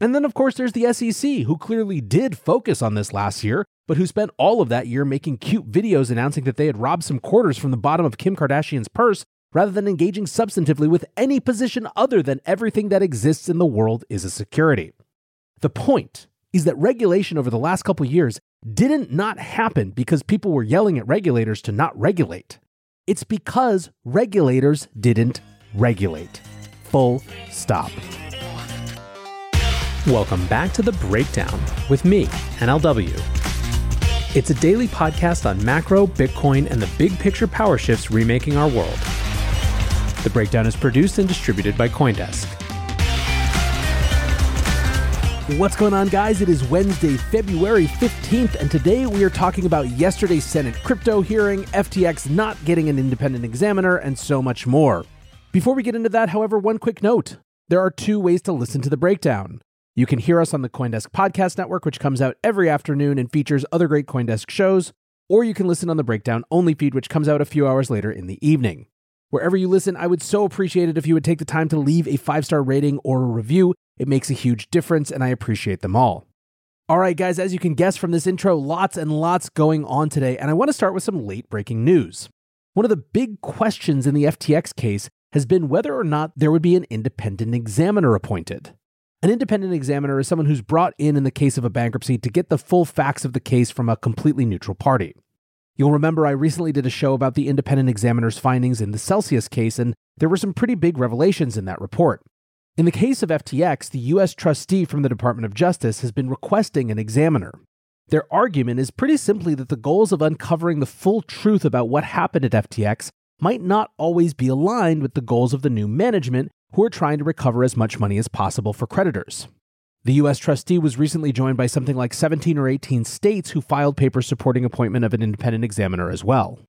And then, of course, there's the SEC, who clearly did focus on this last year, but who spent all of that year making cute videos announcing that they had robbed some quarters from the bottom of Kim Kardashian's purse rather than engaging substantively with any position other than everything that exists in the world is a security. The point is that regulation over the last couple years didn't not happen because people were yelling at regulators to not regulate. It's because regulators didn't regulate. Full stop. Welcome back to The Breakdown with me, NLW. It's a daily podcast on macro, Bitcoin, and the big picture power shifts remaking our world. The Breakdown is produced and distributed by Coindesk. What's going on, guys? It is Wednesday, February 15th, and today we are talking about yesterday's Senate crypto hearing, FTX not getting an independent examiner, and so much more. Before we get into that, however, one quick note there are two ways to listen to the breakdown. You can hear us on the Coindesk Podcast Network, which comes out every afternoon and features other great Coindesk shows, or you can listen on the Breakdown only feed, which comes out a few hours later in the evening. Wherever you listen, I would so appreciate it if you would take the time to leave a five star rating or a review. It makes a huge difference, and I appreciate them all. All right, guys, as you can guess from this intro, lots and lots going on today, and I want to start with some late breaking news. One of the big questions in the FTX case has been whether or not there would be an independent examiner appointed. An independent examiner is someone who's brought in in the case of a bankruptcy to get the full facts of the case from a completely neutral party. You'll remember I recently did a show about the independent examiner's findings in the Celsius case, and there were some pretty big revelations in that report. In the case of FTX, the U.S. trustee from the Department of Justice has been requesting an examiner. Their argument is pretty simply that the goals of uncovering the full truth about what happened at FTX might not always be aligned with the goals of the new management who are trying to recover as much money as possible for creditors. The U.S. trustee was recently joined by something like 17 or 18 states who filed papers supporting appointment of an independent examiner as well.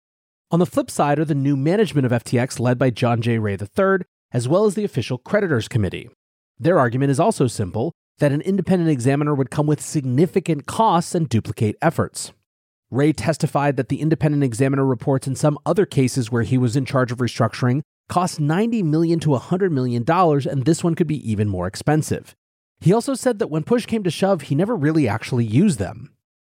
On the flip side are the new management of FTX led by John J. Ray III, as well as the official creditors committee. Their argument is also simple that an independent examiner would come with significant costs and duplicate efforts. Ray testified that the independent examiner reports in some other cases where he was in charge of restructuring cost 90 million to 100 million dollars and this one could be even more expensive. He also said that when push came to shove, he never really actually used them.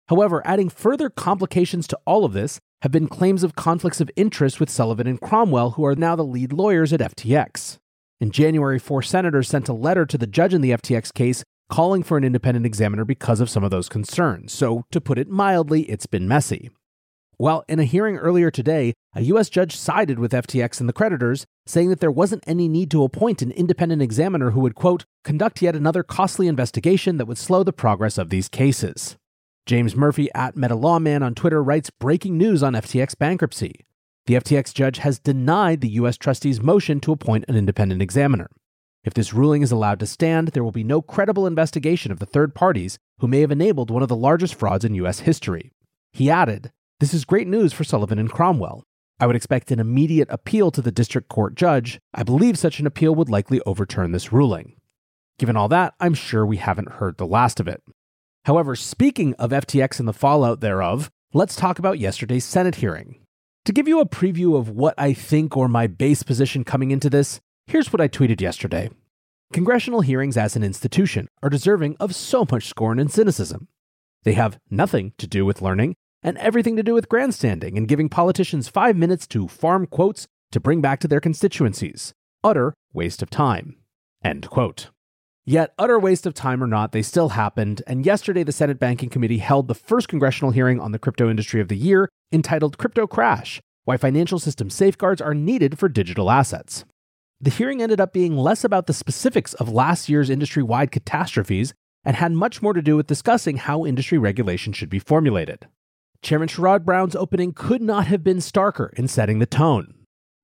However, adding further complications to all of this have been claims of conflicts of interest with Sullivan and Cromwell, who are now the lead lawyers at FTX. In January, four senators sent a letter to the judge in the FTX case calling for an independent examiner because of some of those concerns. So, to put it mildly, it's been messy. Well, in a hearing earlier today, a U.S. judge sided with FTX and the creditors, saying that there wasn't any need to appoint an independent examiner who would, quote, conduct yet another costly investigation that would slow the progress of these cases. James Murphy at MetaLawman on Twitter writes breaking news on FTX bankruptcy. The FTX judge has denied the U.S. trustee's motion to appoint an independent examiner. If this ruling is allowed to stand, there will be no credible investigation of the third parties who may have enabled one of the largest frauds in U.S. history. He added, this is great news for Sullivan and Cromwell. I would expect an immediate appeal to the district court judge. I believe such an appeal would likely overturn this ruling. Given all that, I'm sure we haven't heard the last of it. However, speaking of FTX and the fallout thereof, let's talk about yesterday's Senate hearing. To give you a preview of what I think or my base position coming into this, here's what I tweeted yesterday. Congressional hearings as an institution are deserving of so much scorn and cynicism. They have nothing to do with learning and everything to do with grandstanding and giving politicians five minutes to farm quotes to bring back to their constituencies. Utter waste of time. End quote. Yet, utter waste of time or not, they still happened, and yesterday the Senate Banking Committee held the first congressional hearing on the crypto industry of the year entitled Crypto Crash Why Financial System Safeguards Are Needed for Digital Assets. The hearing ended up being less about the specifics of last year's industry wide catastrophes and had much more to do with discussing how industry regulation should be formulated. Chairman Sherrod Brown's opening could not have been starker in setting the tone.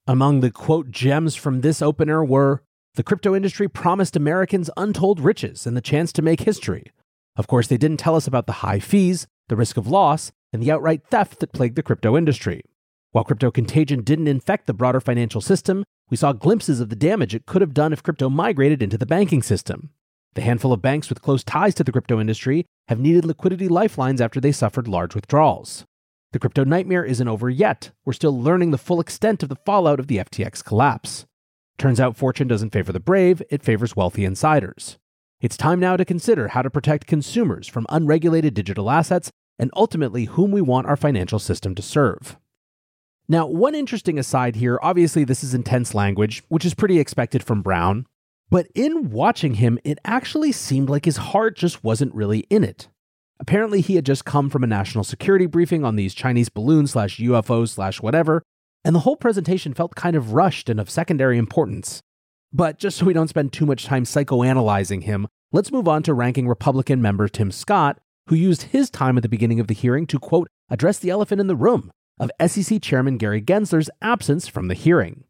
Among the quote gems from this opener were the crypto industry promised Americans untold riches and the chance to make history. Of course, they didn't tell us about the high fees, the risk of loss, and the outright theft that plagued the crypto industry. While crypto contagion didn't infect the broader financial system, we saw glimpses of the damage it could have done if crypto migrated into the banking system. The handful of banks with close ties to the crypto industry have needed liquidity lifelines after they suffered large withdrawals. The crypto nightmare isn't over yet. We're still learning the full extent of the fallout of the FTX collapse. Turns out fortune doesn't favor the brave, it favors wealthy insiders. It's time now to consider how to protect consumers from unregulated digital assets and ultimately whom we want our financial system to serve. Now, one interesting aside here obviously, this is intense language, which is pretty expected from Brown, but in watching him, it actually seemed like his heart just wasn't really in it. Apparently, he had just come from a national security briefing on these Chinese balloons slash UFOs slash whatever, and the whole presentation felt kind of rushed and of secondary importance. But just so we don't spend too much time psychoanalyzing him, let's move on to ranking Republican member Tim Scott, who used his time at the beginning of the hearing to, quote, address the elephant in the room of SEC Chairman Gary Gensler's absence from the hearing.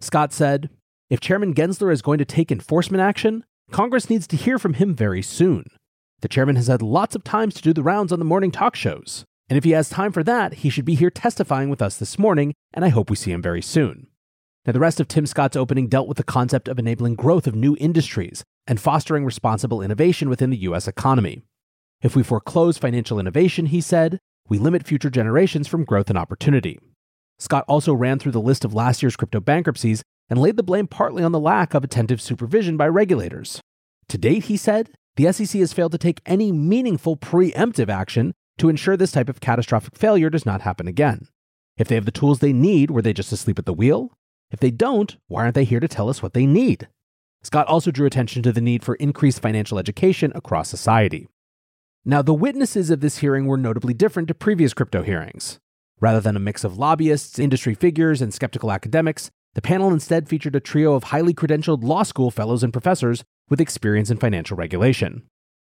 Scott said, If Chairman Gensler is going to take enforcement action, Congress needs to hear from him very soon. The chairman has had lots of times to do the rounds on the morning talk shows, and if he has time for that, he should be here testifying with us this morning, and I hope we see him very soon. Now, the rest of Tim Scott's opening dealt with the concept of enabling growth of new industries and fostering responsible innovation within the U.S. economy. If we foreclose financial innovation, he said, we limit future generations from growth and opportunity. Scott also ran through the list of last year's crypto bankruptcies and laid the blame partly on the lack of attentive supervision by regulators. To date, he said, the SEC has failed to take any meaningful preemptive action to ensure this type of catastrophic failure does not happen again. If they have the tools they need, were they just asleep at the wheel? If they don't, why aren't they here to tell us what they need? Scott also drew attention to the need for increased financial education across society. Now, the witnesses of this hearing were notably different to previous crypto hearings. Rather than a mix of lobbyists, industry figures, and skeptical academics, the panel instead featured a trio of highly credentialed law school fellows and professors with experience in financial regulation.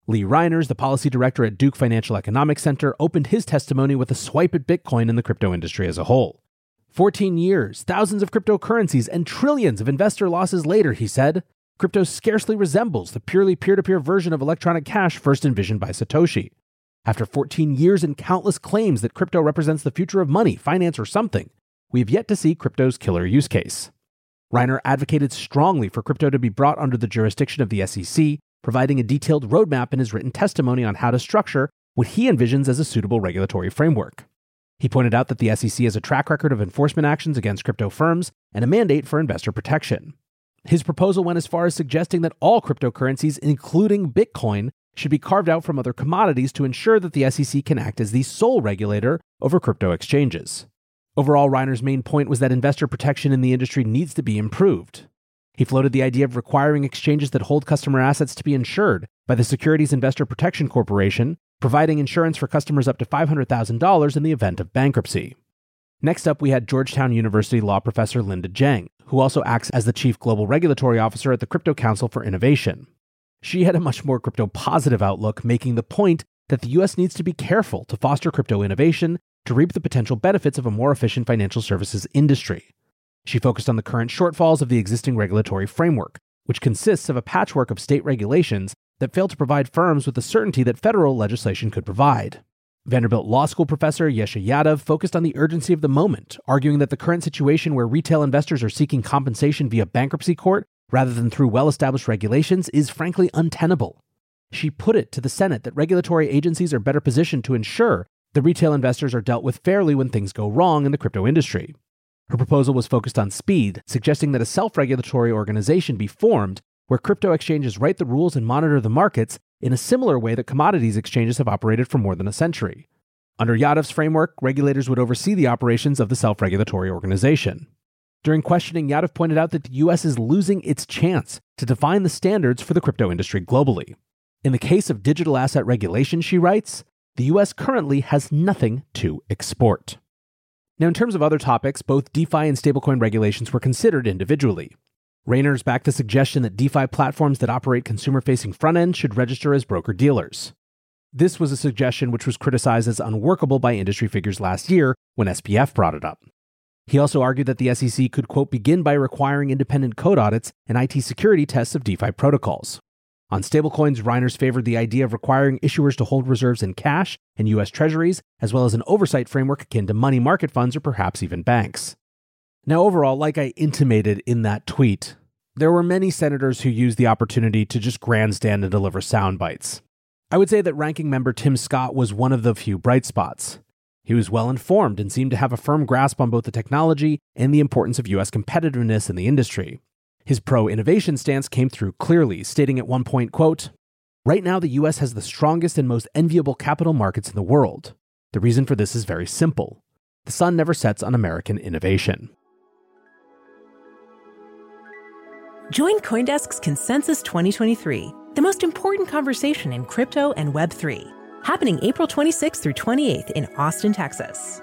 Lee Reiners, the policy director at Duke Financial Economics Center, opened his testimony with a swipe at Bitcoin and the crypto industry as a whole. 14 years, thousands of cryptocurrencies, and trillions of investor losses later, he said, crypto scarcely resembles the purely peer to peer version of electronic cash first envisioned by Satoshi. After 14 years and countless claims that crypto represents the future of money, finance, or something, we have yet to see crypto's killer use case. Reiner advocated strongly for crypto to be brought under the jurisdiction of the SEC, providing a detailed roadmap in his written testimony on how to structure what he envisions as a suitable regulatory framework. He pointed out that the SEC has a track record of enforcement actions against crypto firms and a mandate for investor protection. His proposal went as far as suggesting that all cryptocurrencies, including Bitcoin, should be carved out from other commodities to ensure that the SEC can act as the sole regulator over crypto exchanges. Overall, Reiner's main point was that investor protection in the industry needs to be improved. He floated the idea of requiring exchanges that hold customer assets to be insured by the Securities Investor Protection Corporation providing insurance for customers up to $500,000 in the event of bankruptcy. Next up, we had Georgetown University law professor Linda Jeng, who also acts as the chief global regulatory officer at the Crypto Council for Innovation. She had a much more crypto positive outlook, making the point that the US needs to be careful to foster crypto innovation to reap the potential benefits of a more efficient financial services industry. She focused on the current shortfalls of the existing regulatory framework, which consists of a patchwork of state regulations that fail to provide firms with the certainty that federal legislation could provide. Vanderbilt Law School professor Yesha Yadav focused on the urgency of the moment, arguing that the current situation where retail investors are seeking compensation via bankruptcy court rather than through well established regulations is frankly untenable. She put it to the Senate that regulatory agencies are better positioned to ensure the retail investors are dealt with fairly when things go wrong in the crypto industry. Her proposal was focused on speed, suggesting that a self regulatory organization be formed where crypto exchanges write the rules and monitor the markets in a similar way that commodities exchanges have operated for more than a century. Under Yadav's framework, regulators would oversee the operations of the self regulatory organization. During questioning, Yadav pointed out that the US is losing its chance to define the standards for the crypto industry globally. In the case of digital asset regulation, she writes, the US currently has nothing to export. Now, in terms of other topics, both DeFi and stablecoin regulations were considered individually. Reiners backed the suggestion that DeFi platforms that operate consumer facing front ends should register as broker dealers. This was a suggestion which was criticized as unworkable by industry figures last year when SBF brought it up. He also argued that the SEC could, quote, begin by requiring independent code audits and IT security tests of DeFi protocols. On stablecoins, Reiners favored the idea of requiring issuers to hold reserves in cash and U.S. treasuries, as well as an oversight framework akin to money market funds or perhaps even banks. Now, overall, like I intimated in that tweet, there were many senators who used the opportunity to just grandstand and deliver sound bites. I would say that ranking member Tim Scott was one of the few bright spots. He was well informed and seemed to have a firm grasp on both the technology and the importance of US competitiveness in the industry. His pro innovation stance came through clearly, stating at one point, quote, Right now, the US has the strongest and most enviable capital markets in the world. The reason for this is very simple the sun never sets on American innovation. Join Coindesk's Consensus 2023, the most important conversation in crypto and Web3, happening April 26th through 28th in Austin, Texas.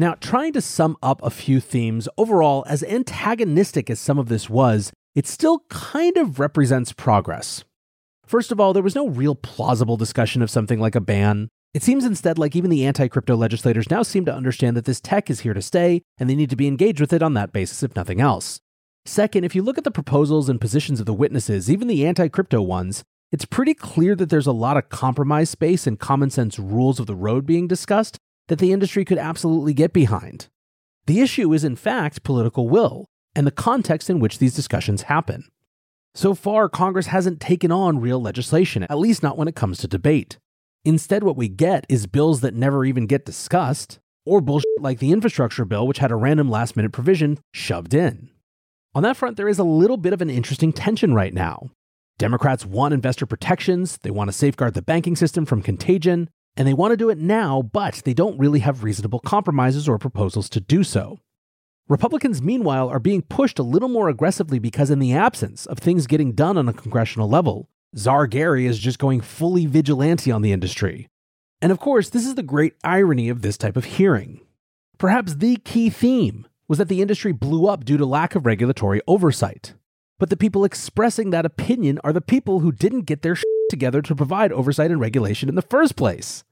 Now, trying to sum up a few themes, overall, as antagonistic as some of this was, it still kind of represents progress. First of all, there was no real plausible discussion of something like a ban. It seems instead like even the anti crypto legislators now seem to understand that this tech is here to stay, and they need to be engaged with it on that basis, if nothing else. Second, if you look at the proposals and positions of the witnesses, even the anti crypto ones, it's pretty clear that there's a lot of compromise space and common sense rules of the road being discussed that the industry could absolutely get behind. The issue is, in fact, political will and the context in which these discussions happen. So far, Congress hasn't taken on real legislation, at least not when it comes to debate. Instead, what we get is bills that never even get discussed, or bullshit like the infrastructure bill, which had a random last minute provision shoved in. On that front, there is a little bit of an interesting tension right now. Democrats want investor protections, they want to safeguard the banking system from contagion, and they want to do it now, but they don't really have reasonable compromises or proposals to do so. Republicans, meanwhile, are being pushed a little more aggressively because, in the absence of things getting done on a congressional level, Czar Gary is just going fully vigilante on the industry. And of course, this is the great irony of this type of hearing. Perhaps the key theme was that the industry blew up due to lack of regulatory oversight. But the people expressing that opinion are the people who didn't get their shit together to provide oversight and regulation in the first place.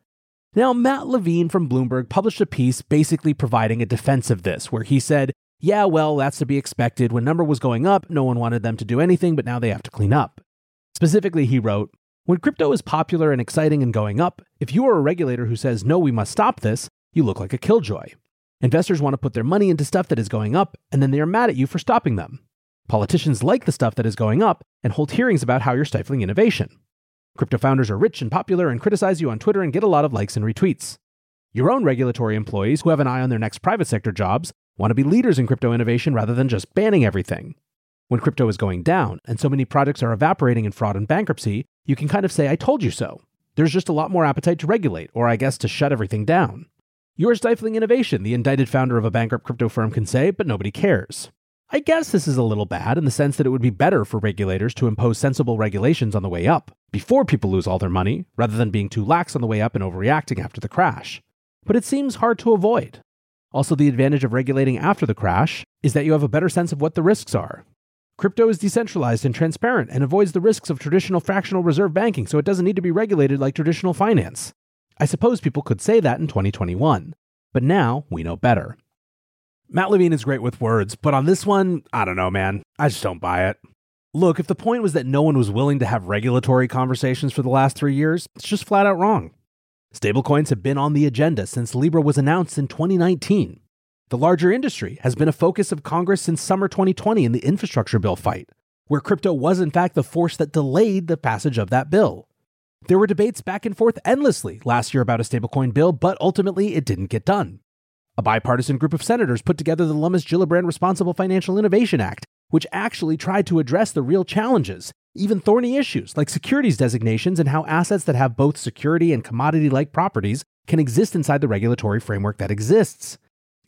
Now, Matt Levine from Bloomberg published a piece basically providing a defense of this, where he said, Yeah, well, that's to be expected. When number was going up, no one wanted them to do anything, but now they have to clean up. Specifically, he wrote, When crypto is popular and exciting and going up, if you are a regulator who says, No, we must stop this, you look like a killjoy. Investors want to put their money into stuff that is going up, and then they are mad at you for stopping them. Politicians like the stuff that is going up and hold hearings about how you're stifling innovation. Crypto founders are rich and popular and criticize you on Twitter and get a lot of likes and retweets. Your own regulatory employees who have an eye on their next private sector jobs want to be leaders in crypto innovation rather than just banning everything. When crypto is going down and so many projects are evaporating in fraud and bankruptcy, you can kind of say, I told you so. There's just a lot more appetite to regulate, or I guess to shut everything down. You're stifling innovation, the indicted founder of a bankrupt crypto firm can say, but nobody cares. I guess this is a little bad in the sense that it would be better for regulators to impose sensible regulations on the way up, before people lose all their money, rather than being too lax on the way up and overreacting after the crash. But it seems hard to avoid. Also, the advantage of regulating after the crash is that you have a better sense of what the risks are. Crypto is decentralized and transparent and avoids the risks of traditional fractional reserve banking, so it doesn't need to be regulated like traditional finance. I suppose people could say that in 2021, but now we know better. Matt Levine is great with words, but on this one, I don't know, man. I just don't buy it. Look, if the point was that no one was willing to have regulatory conversations for the last three years, it's just flat out wrong. Stablecoins have been on the agenda since Libra was announced in 2019. The larger industry has been a focus of Congress since summer 2020 in the infrastructure bill fight, where crypto was in fact the force that delayed the passage of that bill. There were debates back and forth endlessly last year about a stablecoin bill, but ultimately it didn't get done. A bipartisan group of senators put together the Lummis Gillibrand Responsible Financial Innovation Act, which actually tried to address the real challenges, even thorny issues like securities designations and how assets that have both security and commodity like properties can exist inside the regulatory framework that exists.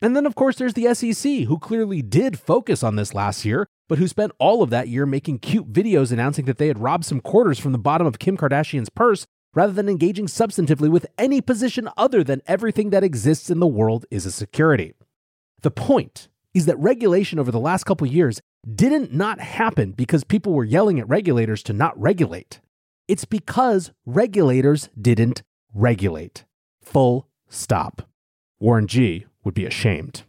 And then, of course, there's the SEC, who clearly did focus on this last year, but who spent all of that year making cute videos announcing that they had robbed some quarters from the bottom of Kim Kardashian's purse rather than engaging substantively with any position other than everything that exists in the world is a security. The point is that regulation over the last couple years didn't not happen because people were yelling at regulators to not regulate. It's because regulators didn't regulate. Full stop. Warren G would be ashamed.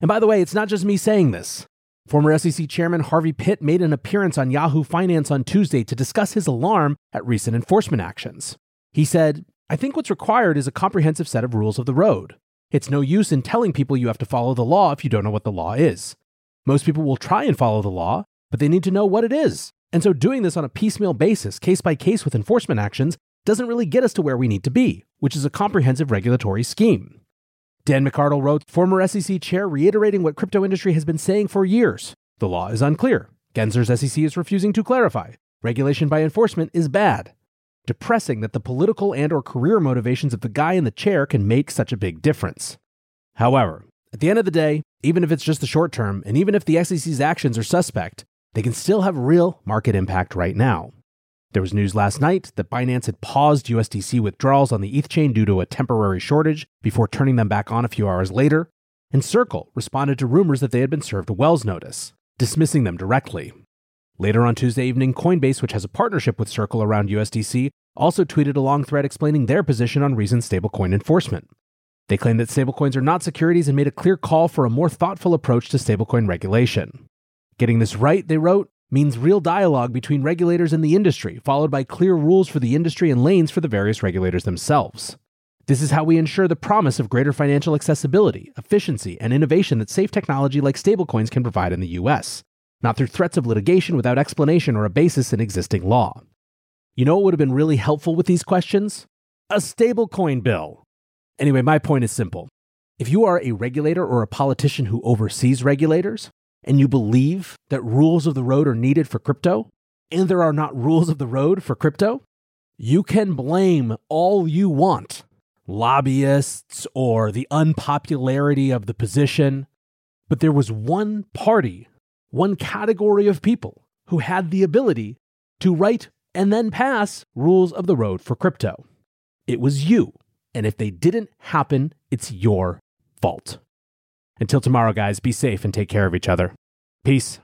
And by the way, it's not just me saying this. Former SEC Chairman Harvey Pitt made an appearance on Yahoo Finance on Tuesday to discuss his alarm at recent enforcement actions. He said, I think what's required is a comprehensive set of rules of the road. It's no use in telling people you have to follow the law if you don't know what the law is. Most people will try and follow the law, but they need to know what it is. And so doing this on a piecemeal basis, case by case with enforcement actions, doesn't really get us to where we need to be, which is a comprehensive regulatory scheme. Dan McArdle wrote, former SEC chair reiterating what crypto industry has been saying for years. The law is unclear. Gensler's SEC is refusing to clarify. Regulation by enforcement is bad. Depressing that the political and or career motivations of the guy in the chair can make such a big difference. However, at the end of the day, even if it's just the short term, and even if the SEC's actions are suspect, they can still have real market impact right now. There was news last night that Binance had paused USDC withdrawals on the ETH chain due to a temporary shortage before turning them back on a few hours later, and Circle responded to rumors that they had been served a Wells notice, dismissing them directly. Later on Tuesday evening, Coinbase, which has a partnership with Circle around USDC, also tweeted a long thread explaining their position on recent stablecoin enforcement. They claimed that stablecoins are not securities and made a clear call for a more thoughtful approach to stablecoin regulation. Getting this right, they wrote, means real dialogue between regulators and the industry, followed by clear rules for the industry and lanes for the various regulators themselves. This is how we ensure the promise of greater financial accessibility, efficiency, and innovation that safe technology like stablecoins can provide in the US, not through threats of litigation without explanation or a basis in existing law. You know what would have been really helpful with these questions? A stablecoin bill. Anyway, my point is simple. If you are a regulator or a politician who oversees regulators, and you believe that rules of the road are needed for crypto, and there are not rules of the road for crypto, you can blame all you want lobbyists or the unpopularity of the position. But there was one party, one category of people who had the ability to write and then pass rules of the road for crypto. It was you. And if they didn't happen, it's your fault. Until tomorrow, guys, be safe and take care of each other. Peace.